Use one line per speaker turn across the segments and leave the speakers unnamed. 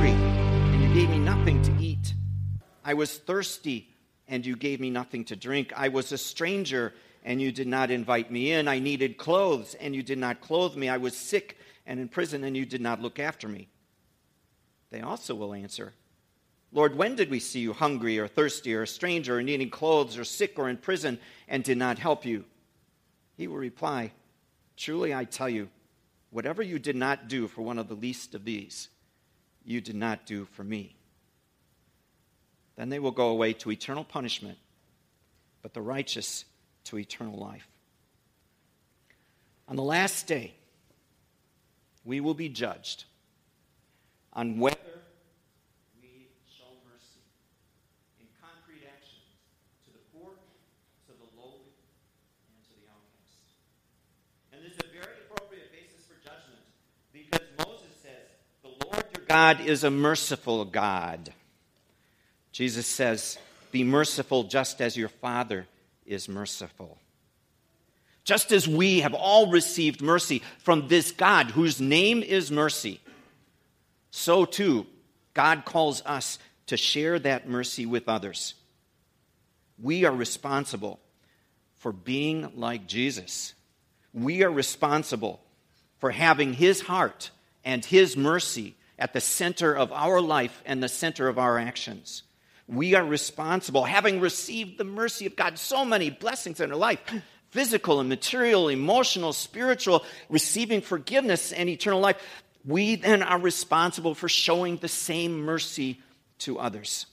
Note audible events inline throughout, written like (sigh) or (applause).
hungry, and you gave me nothing to eat. I was thirsty, and you gave me nothing to drink. I was a stranger, and you did not invite me in. I needed clothes, and you did not clothe me. I was sick and in prison, and you did not look after me. They also will answer, Lord, when did we see you hungry or thirsty or a stranger or needing clothes or sick or in prison and did not help you? He will reply, Truly I tell you, whatever you did not do for one of the least of these, you did not do for me. Then they will go away to eternal punishment, but the righteous to eternal life. On the last day, we will be judged on whether we show mercy in concrete actions to the poor, to the lowly, and to the outcast. And this is a very appropriate basis for judgment because Moses says, The Lord your God is a merciful God. Jesus says, Be merciful just as your Father is merciful. Just as we have all received mercy from this God whose name is mercy, so too God calls us to share that mercy with others. We are responsible for being like Jesus. We are responsible for having his heart and his mercy at the center of our life and the center of our actions. We are responsible, having received the mercy of God, so many blessings in our life (gasps) physical and material, emotional, spiritual, receiving forgiveness and eternal life. We then are responsible for showing the same mercy to others.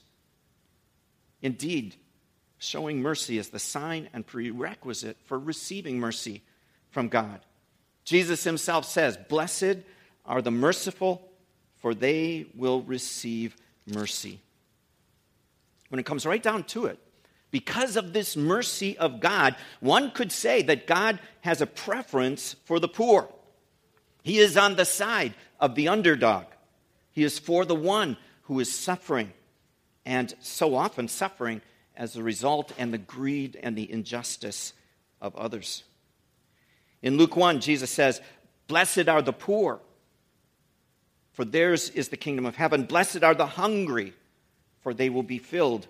Indeed, showing mercy is the sign and prerequisite for receiving mercy from God. Jesus himself says, Blessed are the merciful, for they will receive mercy when it comes right down to it, because of this mercy of God, one could say that God has a preference for the poor. He is on the side of the underdog. He is for the one who is suffering, and so often suffering as a result and the greed and the injustice of others. In Luke 1, Jesus says, Blessed are the poor, for theirs is the kingdom of heaven. Blessed are the hungry for they will be filled.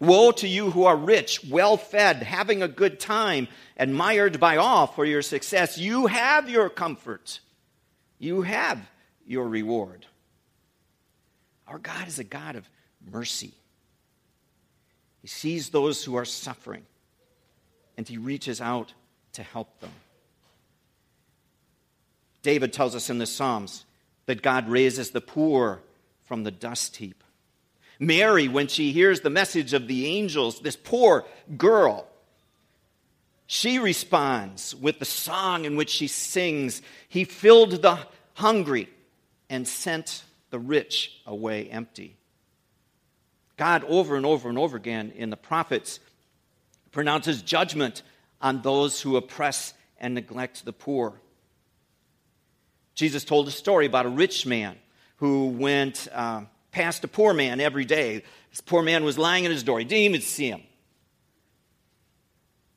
Woe to you who are rich, well fed, having a good time, admired by all for your success. You have your comfort, you have your reward. Our God is a God of mercy. He sees those who are suffering and he reaches out to help them. David tells us in the Psalms that God raises the poor from the dust heap. Mary, when she hears the message of the angels, this poor girl, she responds with the song in which she sings He filled the hungry and sent the rich away empty. God, over and over and over again in the prophets, pronounces judgment on those who oppress and neglect the poor. Jesus told a story about a rich man who went. Uh, passed a poor man every day. This poor man was lying at his door. He didn't even see him.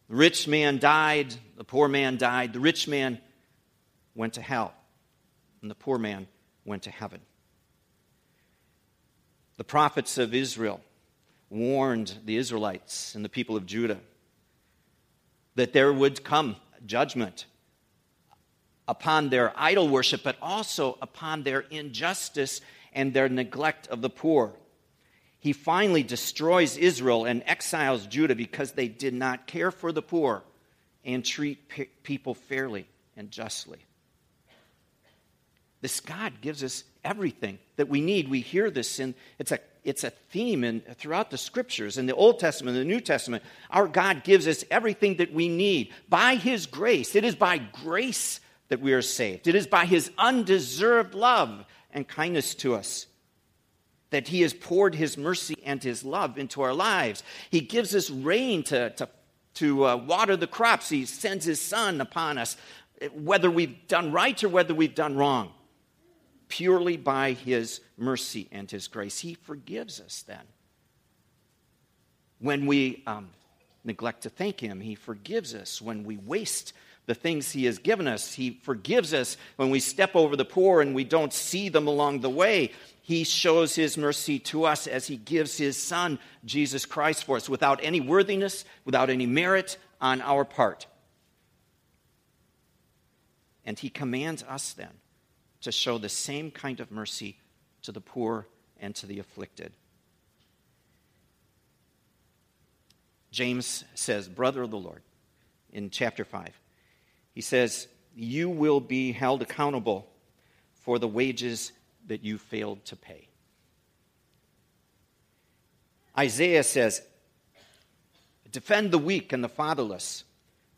The rich man died. The poor man died. The rich man went to hell, and the poor man went to heaven. The prophets of Israel warned the Israelites and the people of Judah that there would come judgment upon their idol worship, but also upon their injustice and their neglect of the poor. He finally destroys Israel and exiles Judah because they did not care for the poor and treat pe- people fairly and justly. This God gives us everything that we need. We hear this, and it's a, it's a theme in, throughout the scriptures, in the Old Testament, the New Testament. Our God gives us everything that we need by His grace. It is by grace that we are saved, it is by His undeserved love and kindness to us. That He has poured His mercy and His love into our lives. He gives us rain to, to, to uh, water the crops. He sends His Son upon us, whether we've done right or whether we've done wrong. Purely by His mercy and His grace. He forgives us then. When we um, neglect to thank Him, He forgives us. When we waste the things He has given us. He forgives us when we step over the poor and we don't see them along the way. He shows His mercy to us as He gives His Son, Jesus Christ, for us without any worthiness, without any merit on our part. And He commands us then to show the same kind of mercy to the poor and to the afflicted. James says, Brother of the Lord, in chapter 5, he says, You will be held accountable for the wages that you failed to pay. Isaiah says, Defend the weak and the fatherless,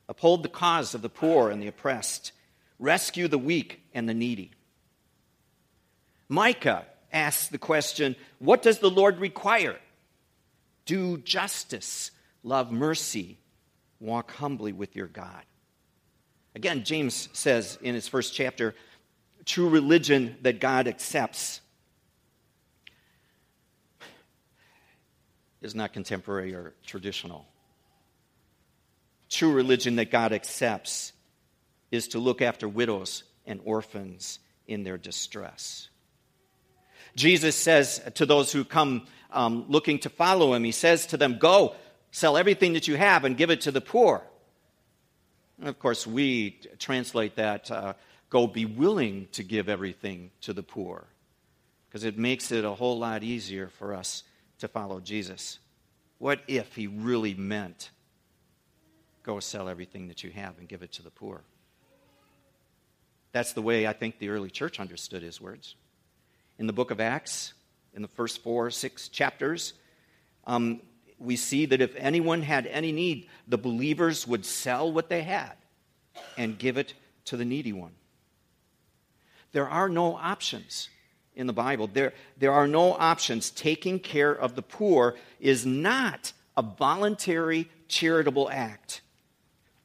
uphold the cause of the poor and the oppressed, rescue the weak and the needy. Micah asks the question What does the Lord require? Do justice, love mercy, walk humbly with your God. Again, James says in his first chapter true religion that God accepts is not contemporary or traditional. True religion that God accepts is to look after widows and orphans in their distress. Jesus says to those who come um, looking to follow him, He says to them, Go, sell everything that you have and give it to the poor. And of course, we translate that uh, go be willing to give everything to the poor because it makes it a whole lot easier for us to follow Jesus. What if he really meant go sell everything that you have and give it to the poor? That's the way I think the early church understood his words in the book of Acts, in the first four, or six chapters, um, we see that if anyone had any need, the believers would sell what they had and give it to the needy one. There are no options in the Bible. There, there are no options. Taking care of the poor is not a voluntary charitable act.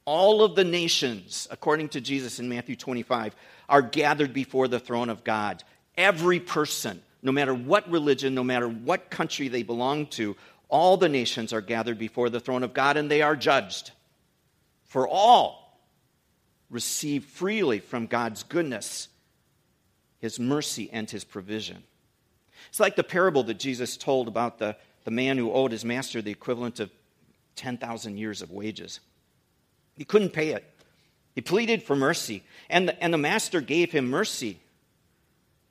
All of the nations, according to Jesus in Matthew 25, are gathered before the throne of God. Every person, no matter what religion, no matter what country they belong to, all the nations are gathered before the throne of God and they are judged. For all receive freely from God's goodness, His mercy, and His provision. It's like the parable that Jesus told about the, the man who owed his master the equivalent of 10,000 years of wages. He couldn't pay it. He pleaded for mercy, and the, and the master gave him mercy.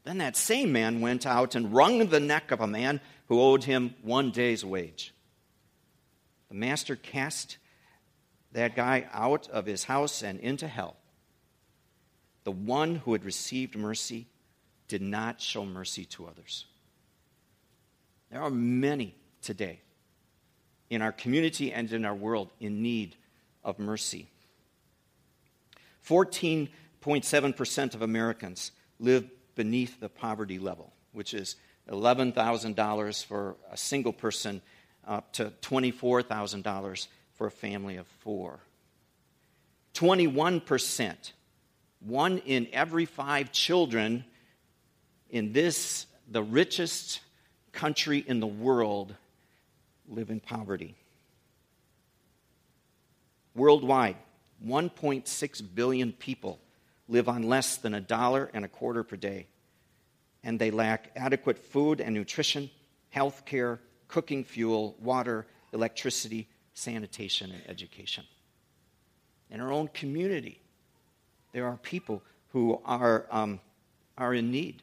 Then that same man went out and wrung the neck of a man who owed him one day's wage. The master cast that guy out of his house and into hell. The one who had received mercy did not show mercy to others. There are many today in our community and in our world in need of mercy. 14.7% of Americans live beneath the poverty level, which is $11,000 for a single person up to $24,000 for a family of four. 21%, one in every five children in this, the richest country in the world, live in poverty. Worldwide, 1.6 billion people live on less than a dollar and a quarter per day, and they lack adequate food and nutrition, health care, cooking fuel, water, electricity, sanitation, and education. In our own community, there are people who are, um, are in need,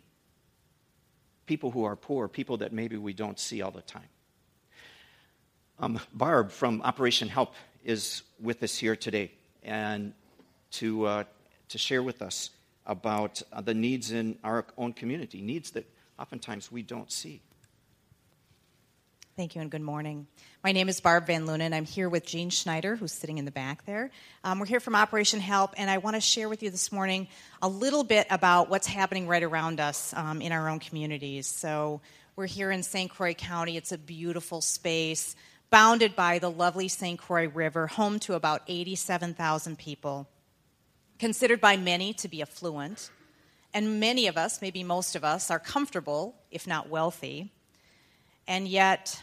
people who are poor, people that maybe we don't see all the time. Um, Barb from Operation Help is with us here today, and to uh, to share with us about uh, the needs in our own community, needs that oftentimes we don't see.
Thank you and good morning. My name is Barb Van Lunen. I'm here with Jean Schneider, who's sitting in the back there. Um, we're here from Operation Help, and I want to share with you this morning a little bit about what's happening right around us um, in our own communities. So, we're here in St. Croix County. It's a beautiful space, bounded by the lovely St. Croix River, home to about 87,000 people considered by many to be affluent, and many of us, maybe most of us, are comfortable, if not wealthy. And yet,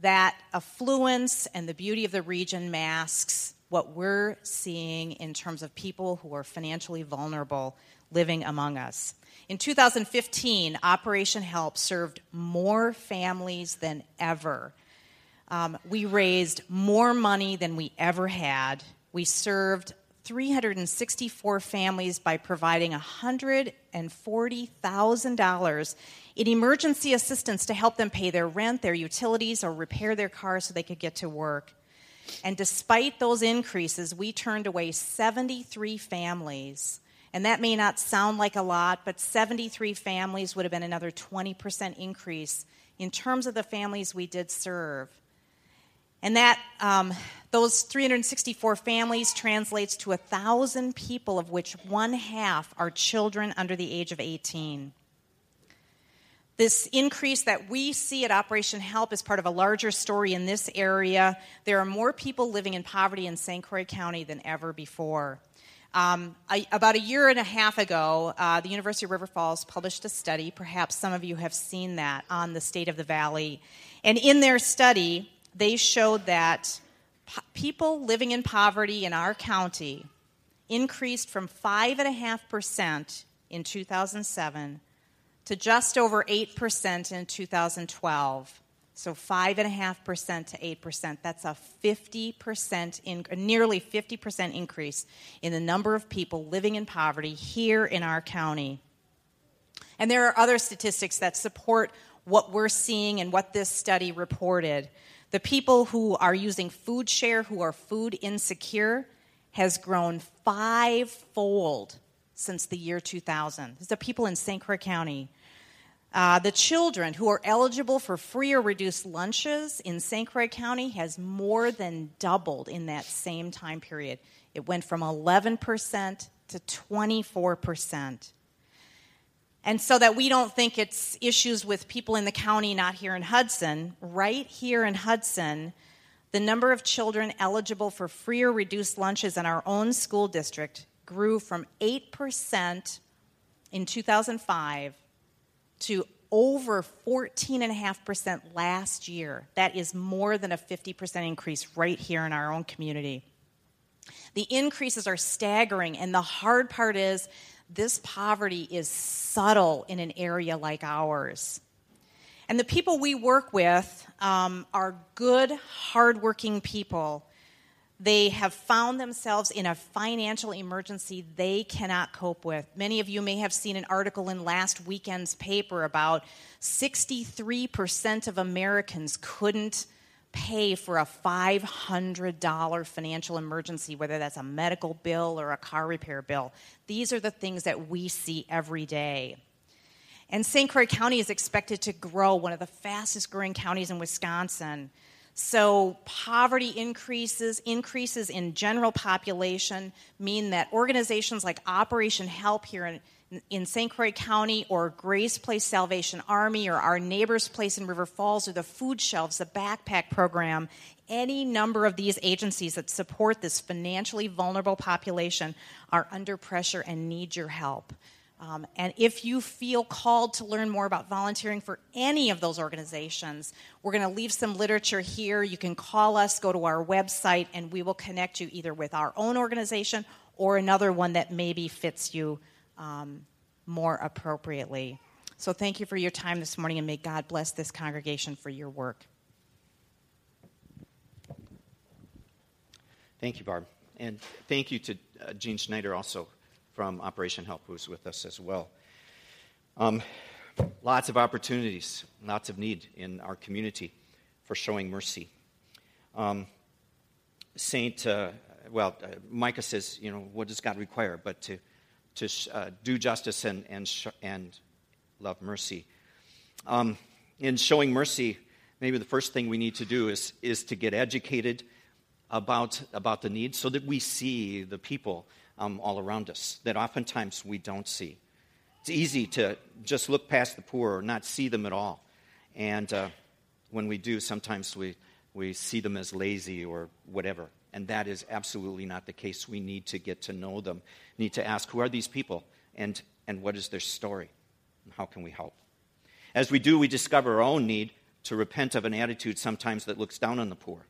that affluence and the beauty of the region masks what we're seeing in terms of people who are financially vulnerable living among us. In 2015, Operation Help served more families than ever. Um, we raised more money than we ever had. We served 364 families by providing $140,000 in emergency assistance to help them pay their rent, their utilities, or repair their cars so they could get to work. And despite those increases, we turned away 73 families and that may not sound like a lot, but 73 families would have been another 20% increase in terms of the families we did serve. And that um, those 364 families translates to a thousand people, of which one half are children under the age of 18. This increase that we see at Operation Help is part of a larger story in this area. There are more people living in poverty in St. Croix County than ever before. Um, I, about a year and a half ago, uh, the University of River Falls published a study. Perhaps some of you have seen that on the state of the valley. And in their study, they showed that po- people living in poverty in our county increased from 5.5% in 2007 to just over 8% in 2012. So 5.5% to 8%. That's a 50%, in, nearly 50% increase in the number of people living in poverty here in our county. And there are other statistics that support what we're seeing and what this study reported. The people who are using food share, who are food insecure, has grown fivefold since the year 2000. These are people in St. Croix County uh, the children who are eligible for free or reduced lunches in St. Croix County has more than doubled in that same time period. It went from 11% to 24%. And so that we don't think it's issues with people in the county, not here in Hudson, right here in Hudson, the number of children eligible for free or reduced lunches in our own school district grew from 8% in 2005 to over 14.5% last year. That is more than a 50% increase right here in our own community. The increases are staggering, and the hard part is this poverty is subtle in an area like ours. And the people we work with um, are good, hardworking people they have found themselves in a financial emergency they cannot cope with. Many of you may have seen an article in last weekend's paper about 63% of Americans couldn't pay for a $500 financial emergency, whether that's a medical bill or a car repair bill. These are the things that we see every day. And St. Croix County is expected to grow, one of the fastest growing counties in Wisconsin. So, poverty increases, increases in general population mean that organizations like Operation Help here in, in St. Croix County or Grace Place Salvation Army or our neighbor's place in River Falls or the food shelves, the backpack program, any number of these agencies that support this financially vulnerable population are under pressure and need your help. Um, and if you feel called to learn more about volunteering for any of those organizations, we're going to leave some literature here. You can call us, go to our website, and we will connect you either with our own organization or another one that maybe fits you um, more appropriately. So thank you for your time this morning, and may God bless this congregation for your work.
Thank you, Barb. And thank you to uh, Gene Schneider also from Operation Help, who's with us as well. Um, lots of opportunities, lots of need in our community for showing mercy. Um, Saint, uh, well, uh, Micah says, you know, what does God require but to, to uh, do justice and, and, sh- and love mercy? Um, in showing mercy, maybe the first thing we need to do is, is to get educated about, about the needs so that we see the people um, all around us that oftentimes we don't see. It's easy to just look past the poor or not see them at all. And uh, when we do, sometimes we, we see them as lazy or whatever. And that is absolutely not the case. We need to get to know them, need to ask who are these people and, and what is their story? And how can we help? As we do, we discover our own need to repent of an attitude sometimes that looks down on the poor.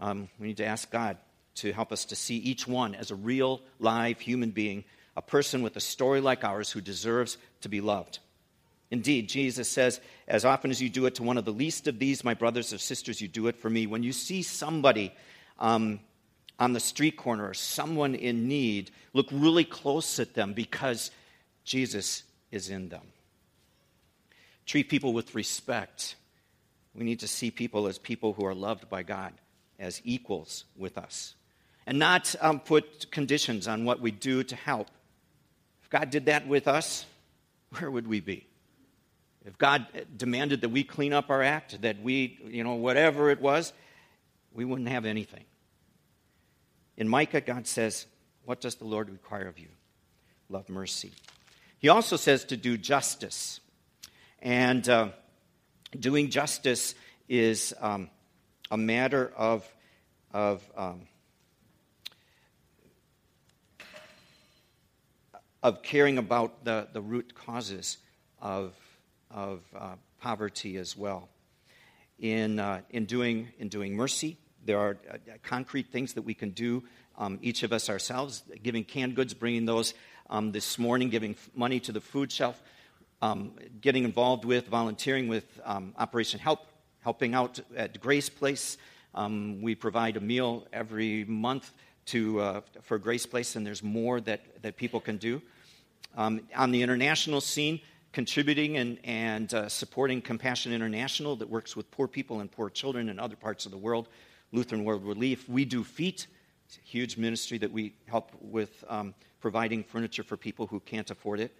Um, we need to ask God to help us to see each one as a real, live human being, a person with a story like ours who deserves to be loved. Indeed, Jesus says, As often as you do it to one of the least of these, my brothers or sisters, you do it for me. When you see somebody um, on the street corner or someone in need, look really close at them because Jesus is in them. Treat people with respect. We need to see people as people who are loved by God, as equals with us, and not um, put conditions on what we do to help. If God did that with us, where would we be? If God demanded that we clean up our act, that we, you know, whatever it was, we wouldn't have anything. In Micah, God says, What does the Lord require of you? Love mercy. He also says to do justice. And uh, doing justice is um, a matter of, of um, of caring about the, the root causes of of uh, poverty as well. In, uh, in, doing, in doing mercy, there are uh, concrete things that we can do, um, each of us ourselves, giving canned goods, bringing those um, this morning, giving money to the food shelf, um, getting involved with, volunteering with um, Operation Help, helping out at Grace Place. Um, we provide a meal every month to, uh, for Grace Place, and there's more that, that people can do. On the international scene, contributing and, and uh, supporting Compassion International that works with poor people and poor children in other parts of the world, Lutheran World Relief. We do feet, huge ministry that we help with um, providing furniture for people who can't afford it.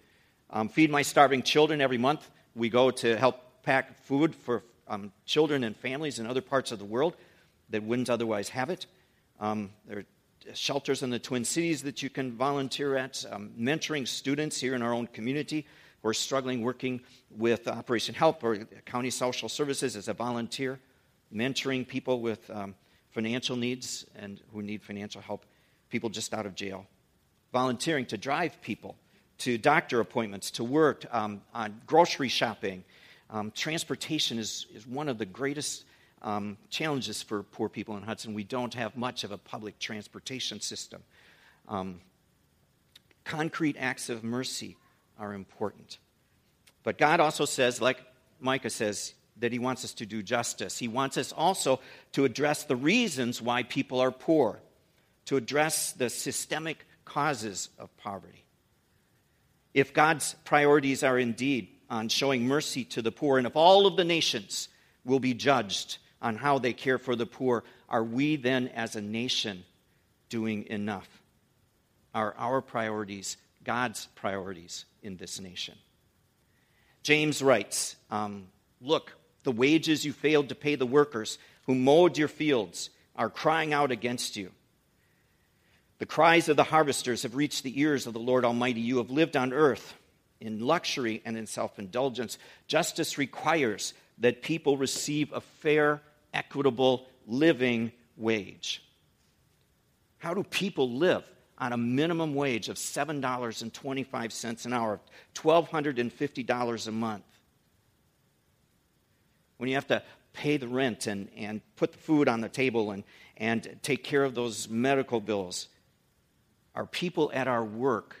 Um, Feed My Starving Children every month. We go to help pack food for um, children and families in other parts of the world that wouldn't otherwise have it. Um, there are shelters in the Twin Cities that you can volunteer at, um, mentoring students here in our own community who are struggling working with Operation Help or County Social Services as a volunteer, mentoring people with um, financial needs and who need financial help, people just out of jail, volunteering to drive people to doctor appointments, to work, um, on grocery shopping. Um, transportation is, is one of the greatest um, challenges for poor people in Hudson. We don't have much of a public transportation system. Um, concrete acts of mercy are important. But God also says, like Micah says, that He wants us to do justice. He wants us also to address the reasons why people are poor, to address the systemic causes of poverty. If God's priorities are indeed on showing mercy to the poor, and if all of the nations will be judged on how they care for the poor, are we then as a nation doing enough? Are our priorities God's priorities in this nation. James writes um, Look, the wages you failed to pay the workers who mowed your fields are crying out against you. The cries of the harvesters have reached the ears of the Lord Almighty. You have lived on earth in luxury and in self indulgence. Justice requires that people receive a fair, equitable living wage. How do people live? on a minimum wage of $7.25 an hour, $1,250 a month. When you have to pay the rent and, and put the food on the table and, and take care of those medical bills, are people at our work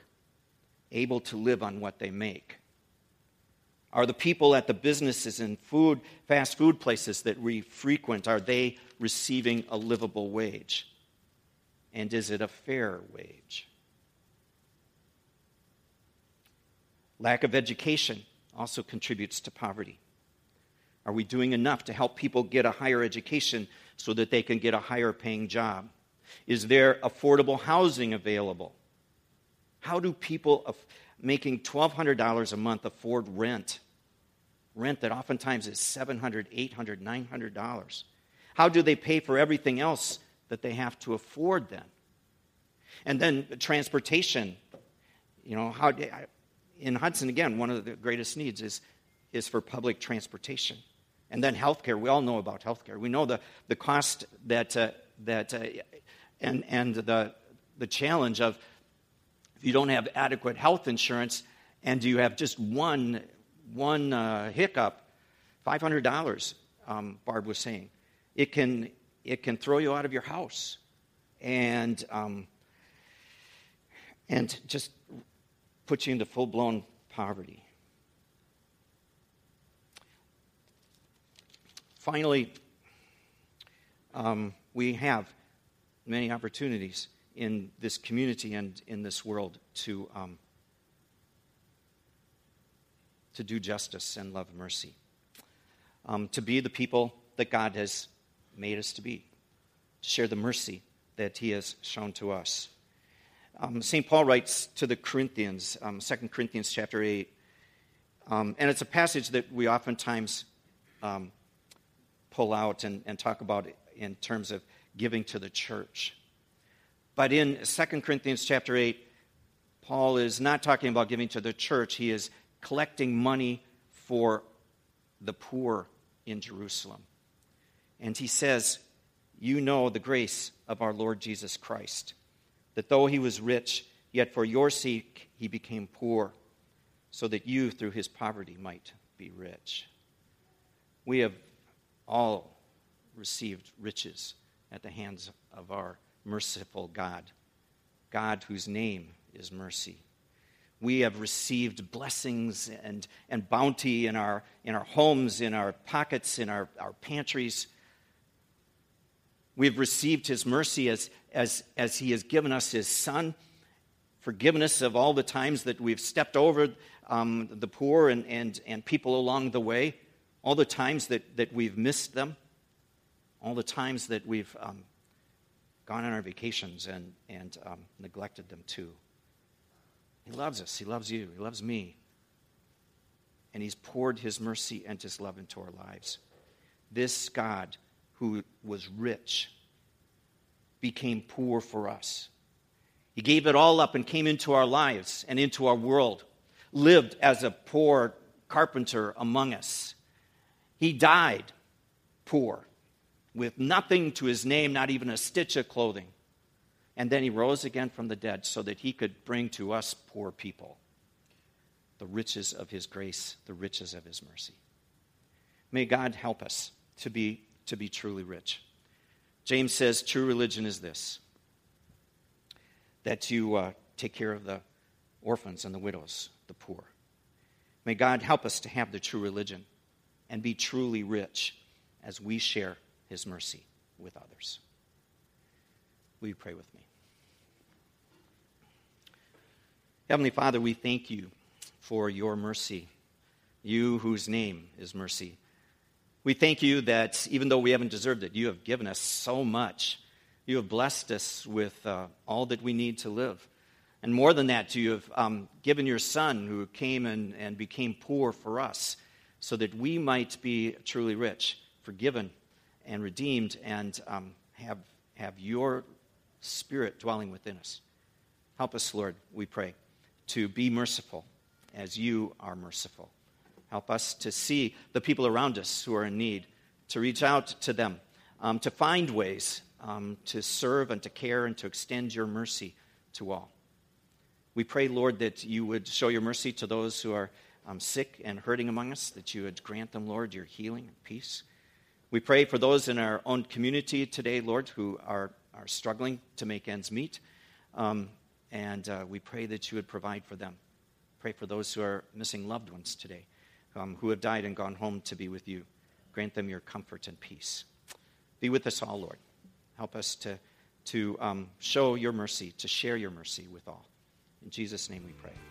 able to live on what they make? Are the people at the businesses and food, fast food places that we frequent, are they receiving a livable wage? And is it a fair wage? Lack of education also contributes to poverty. Are we doing enough to help people get a higher education so that they can get a higher paying job? Is there affordable housing available? How do people making $1,200 a month afford rent? Rent that oftentimes is $700, $800, $900. How do they pay for everything else that they have to afford then. And then transportation. You know, how in Hudson again, one of the greatest needs is is for public transportation. And then healthcare. We all know about healthcare. We know the, the cost that uh, that uh, and and the the challenge of if you don't have adequate health insurance and you have just one one uh, hiccup, five hundred dollars. Um, Barb was saying, it can it can throw you out of your house. and, um, and just put you into full blown poverty. Finally, um, we have many opportunities in this community and in this world to, um, to do justice and love mercy, um, to be the people that God has made us to be, to share the mercy that He has shown to us. Um, St. Paul writes to the Corinthians, um, 2 Corinthians chapter 8, um, and it's a passage that we oftentimes um, pull out and, and talk about in terms of giving to the church. But in 2 Corinthians chapter 8, Paul is not talking about giving to the church. He is collecting money for the poor in Jerusalem. And he says, You know the grace of our Lord Jesus Christ, that though he was rich, yet for your sake he became poor, so that you through his poverty might be rich. We have all received riches at the hands of our merciful God, God whose name is mercy. We have received blessings and, and bounty in our, in our homes, in our pockets, in our, our pantries. We've received His mercy as, as, as He has given us His Son, forgiveness of all the times that we've stepped over um, the poor and, and, and people along the way, all the times that, that we've missed them all the times that we've um, gone on our vacations and, and um, neglected them too. He loves us. He loves you. He loves me. And He's poured His mercy and His love into our lives. This God, who was rich, became poor for us. He gave it all up and came into our lives and into our world, lived as a poor carpenter among us. He died poor with nothing to his name, not even a stitch of clothing. And then he rose again from the dead so that he could bring to us poor people the riches of his grace, the riches of his mercy. May God help us to be, to be truly rich. James says true religion is this that you uh, take care of the orphans and the widows, the poor. May God help us to have the true religion and be truly rich as we share his mercy with others. Will you pray with me? Heavenly Father, we thank you for your mercy, you whose name is mercy. We thank you that even though we haven't deserved it, you have given us so much. You have blessed us with uh, all that we need to live. And more than that, you have um, given your Son who came and, and became poor for us so that we might be truly rich, forgiven, and redeemed and um, have, have your spirit dwelling within us. Help us, Lord, we pray, to be merciful as you are merciful. Help us to see the people around us who are in need, to reach out to them, um, to find ways um, to serve and to care and to extend your mercy to all. We pray, Lord, that you would show your mercy to those who are um, sick and hurting among us, that you would grant them, Lord, your healing and peace. We pray for those in our own community today, Lord, who are, are struggling to make ends meet. Um, and uh, we pray that you would provide for them. Pray for those who are missing loved ones today, um, who have died and gone home to be with you. Grant them your comfort and peace. Be with us all, Lord. Help us to, to um, show your mercy, to share your mercy with all. In Jesus' name we pray.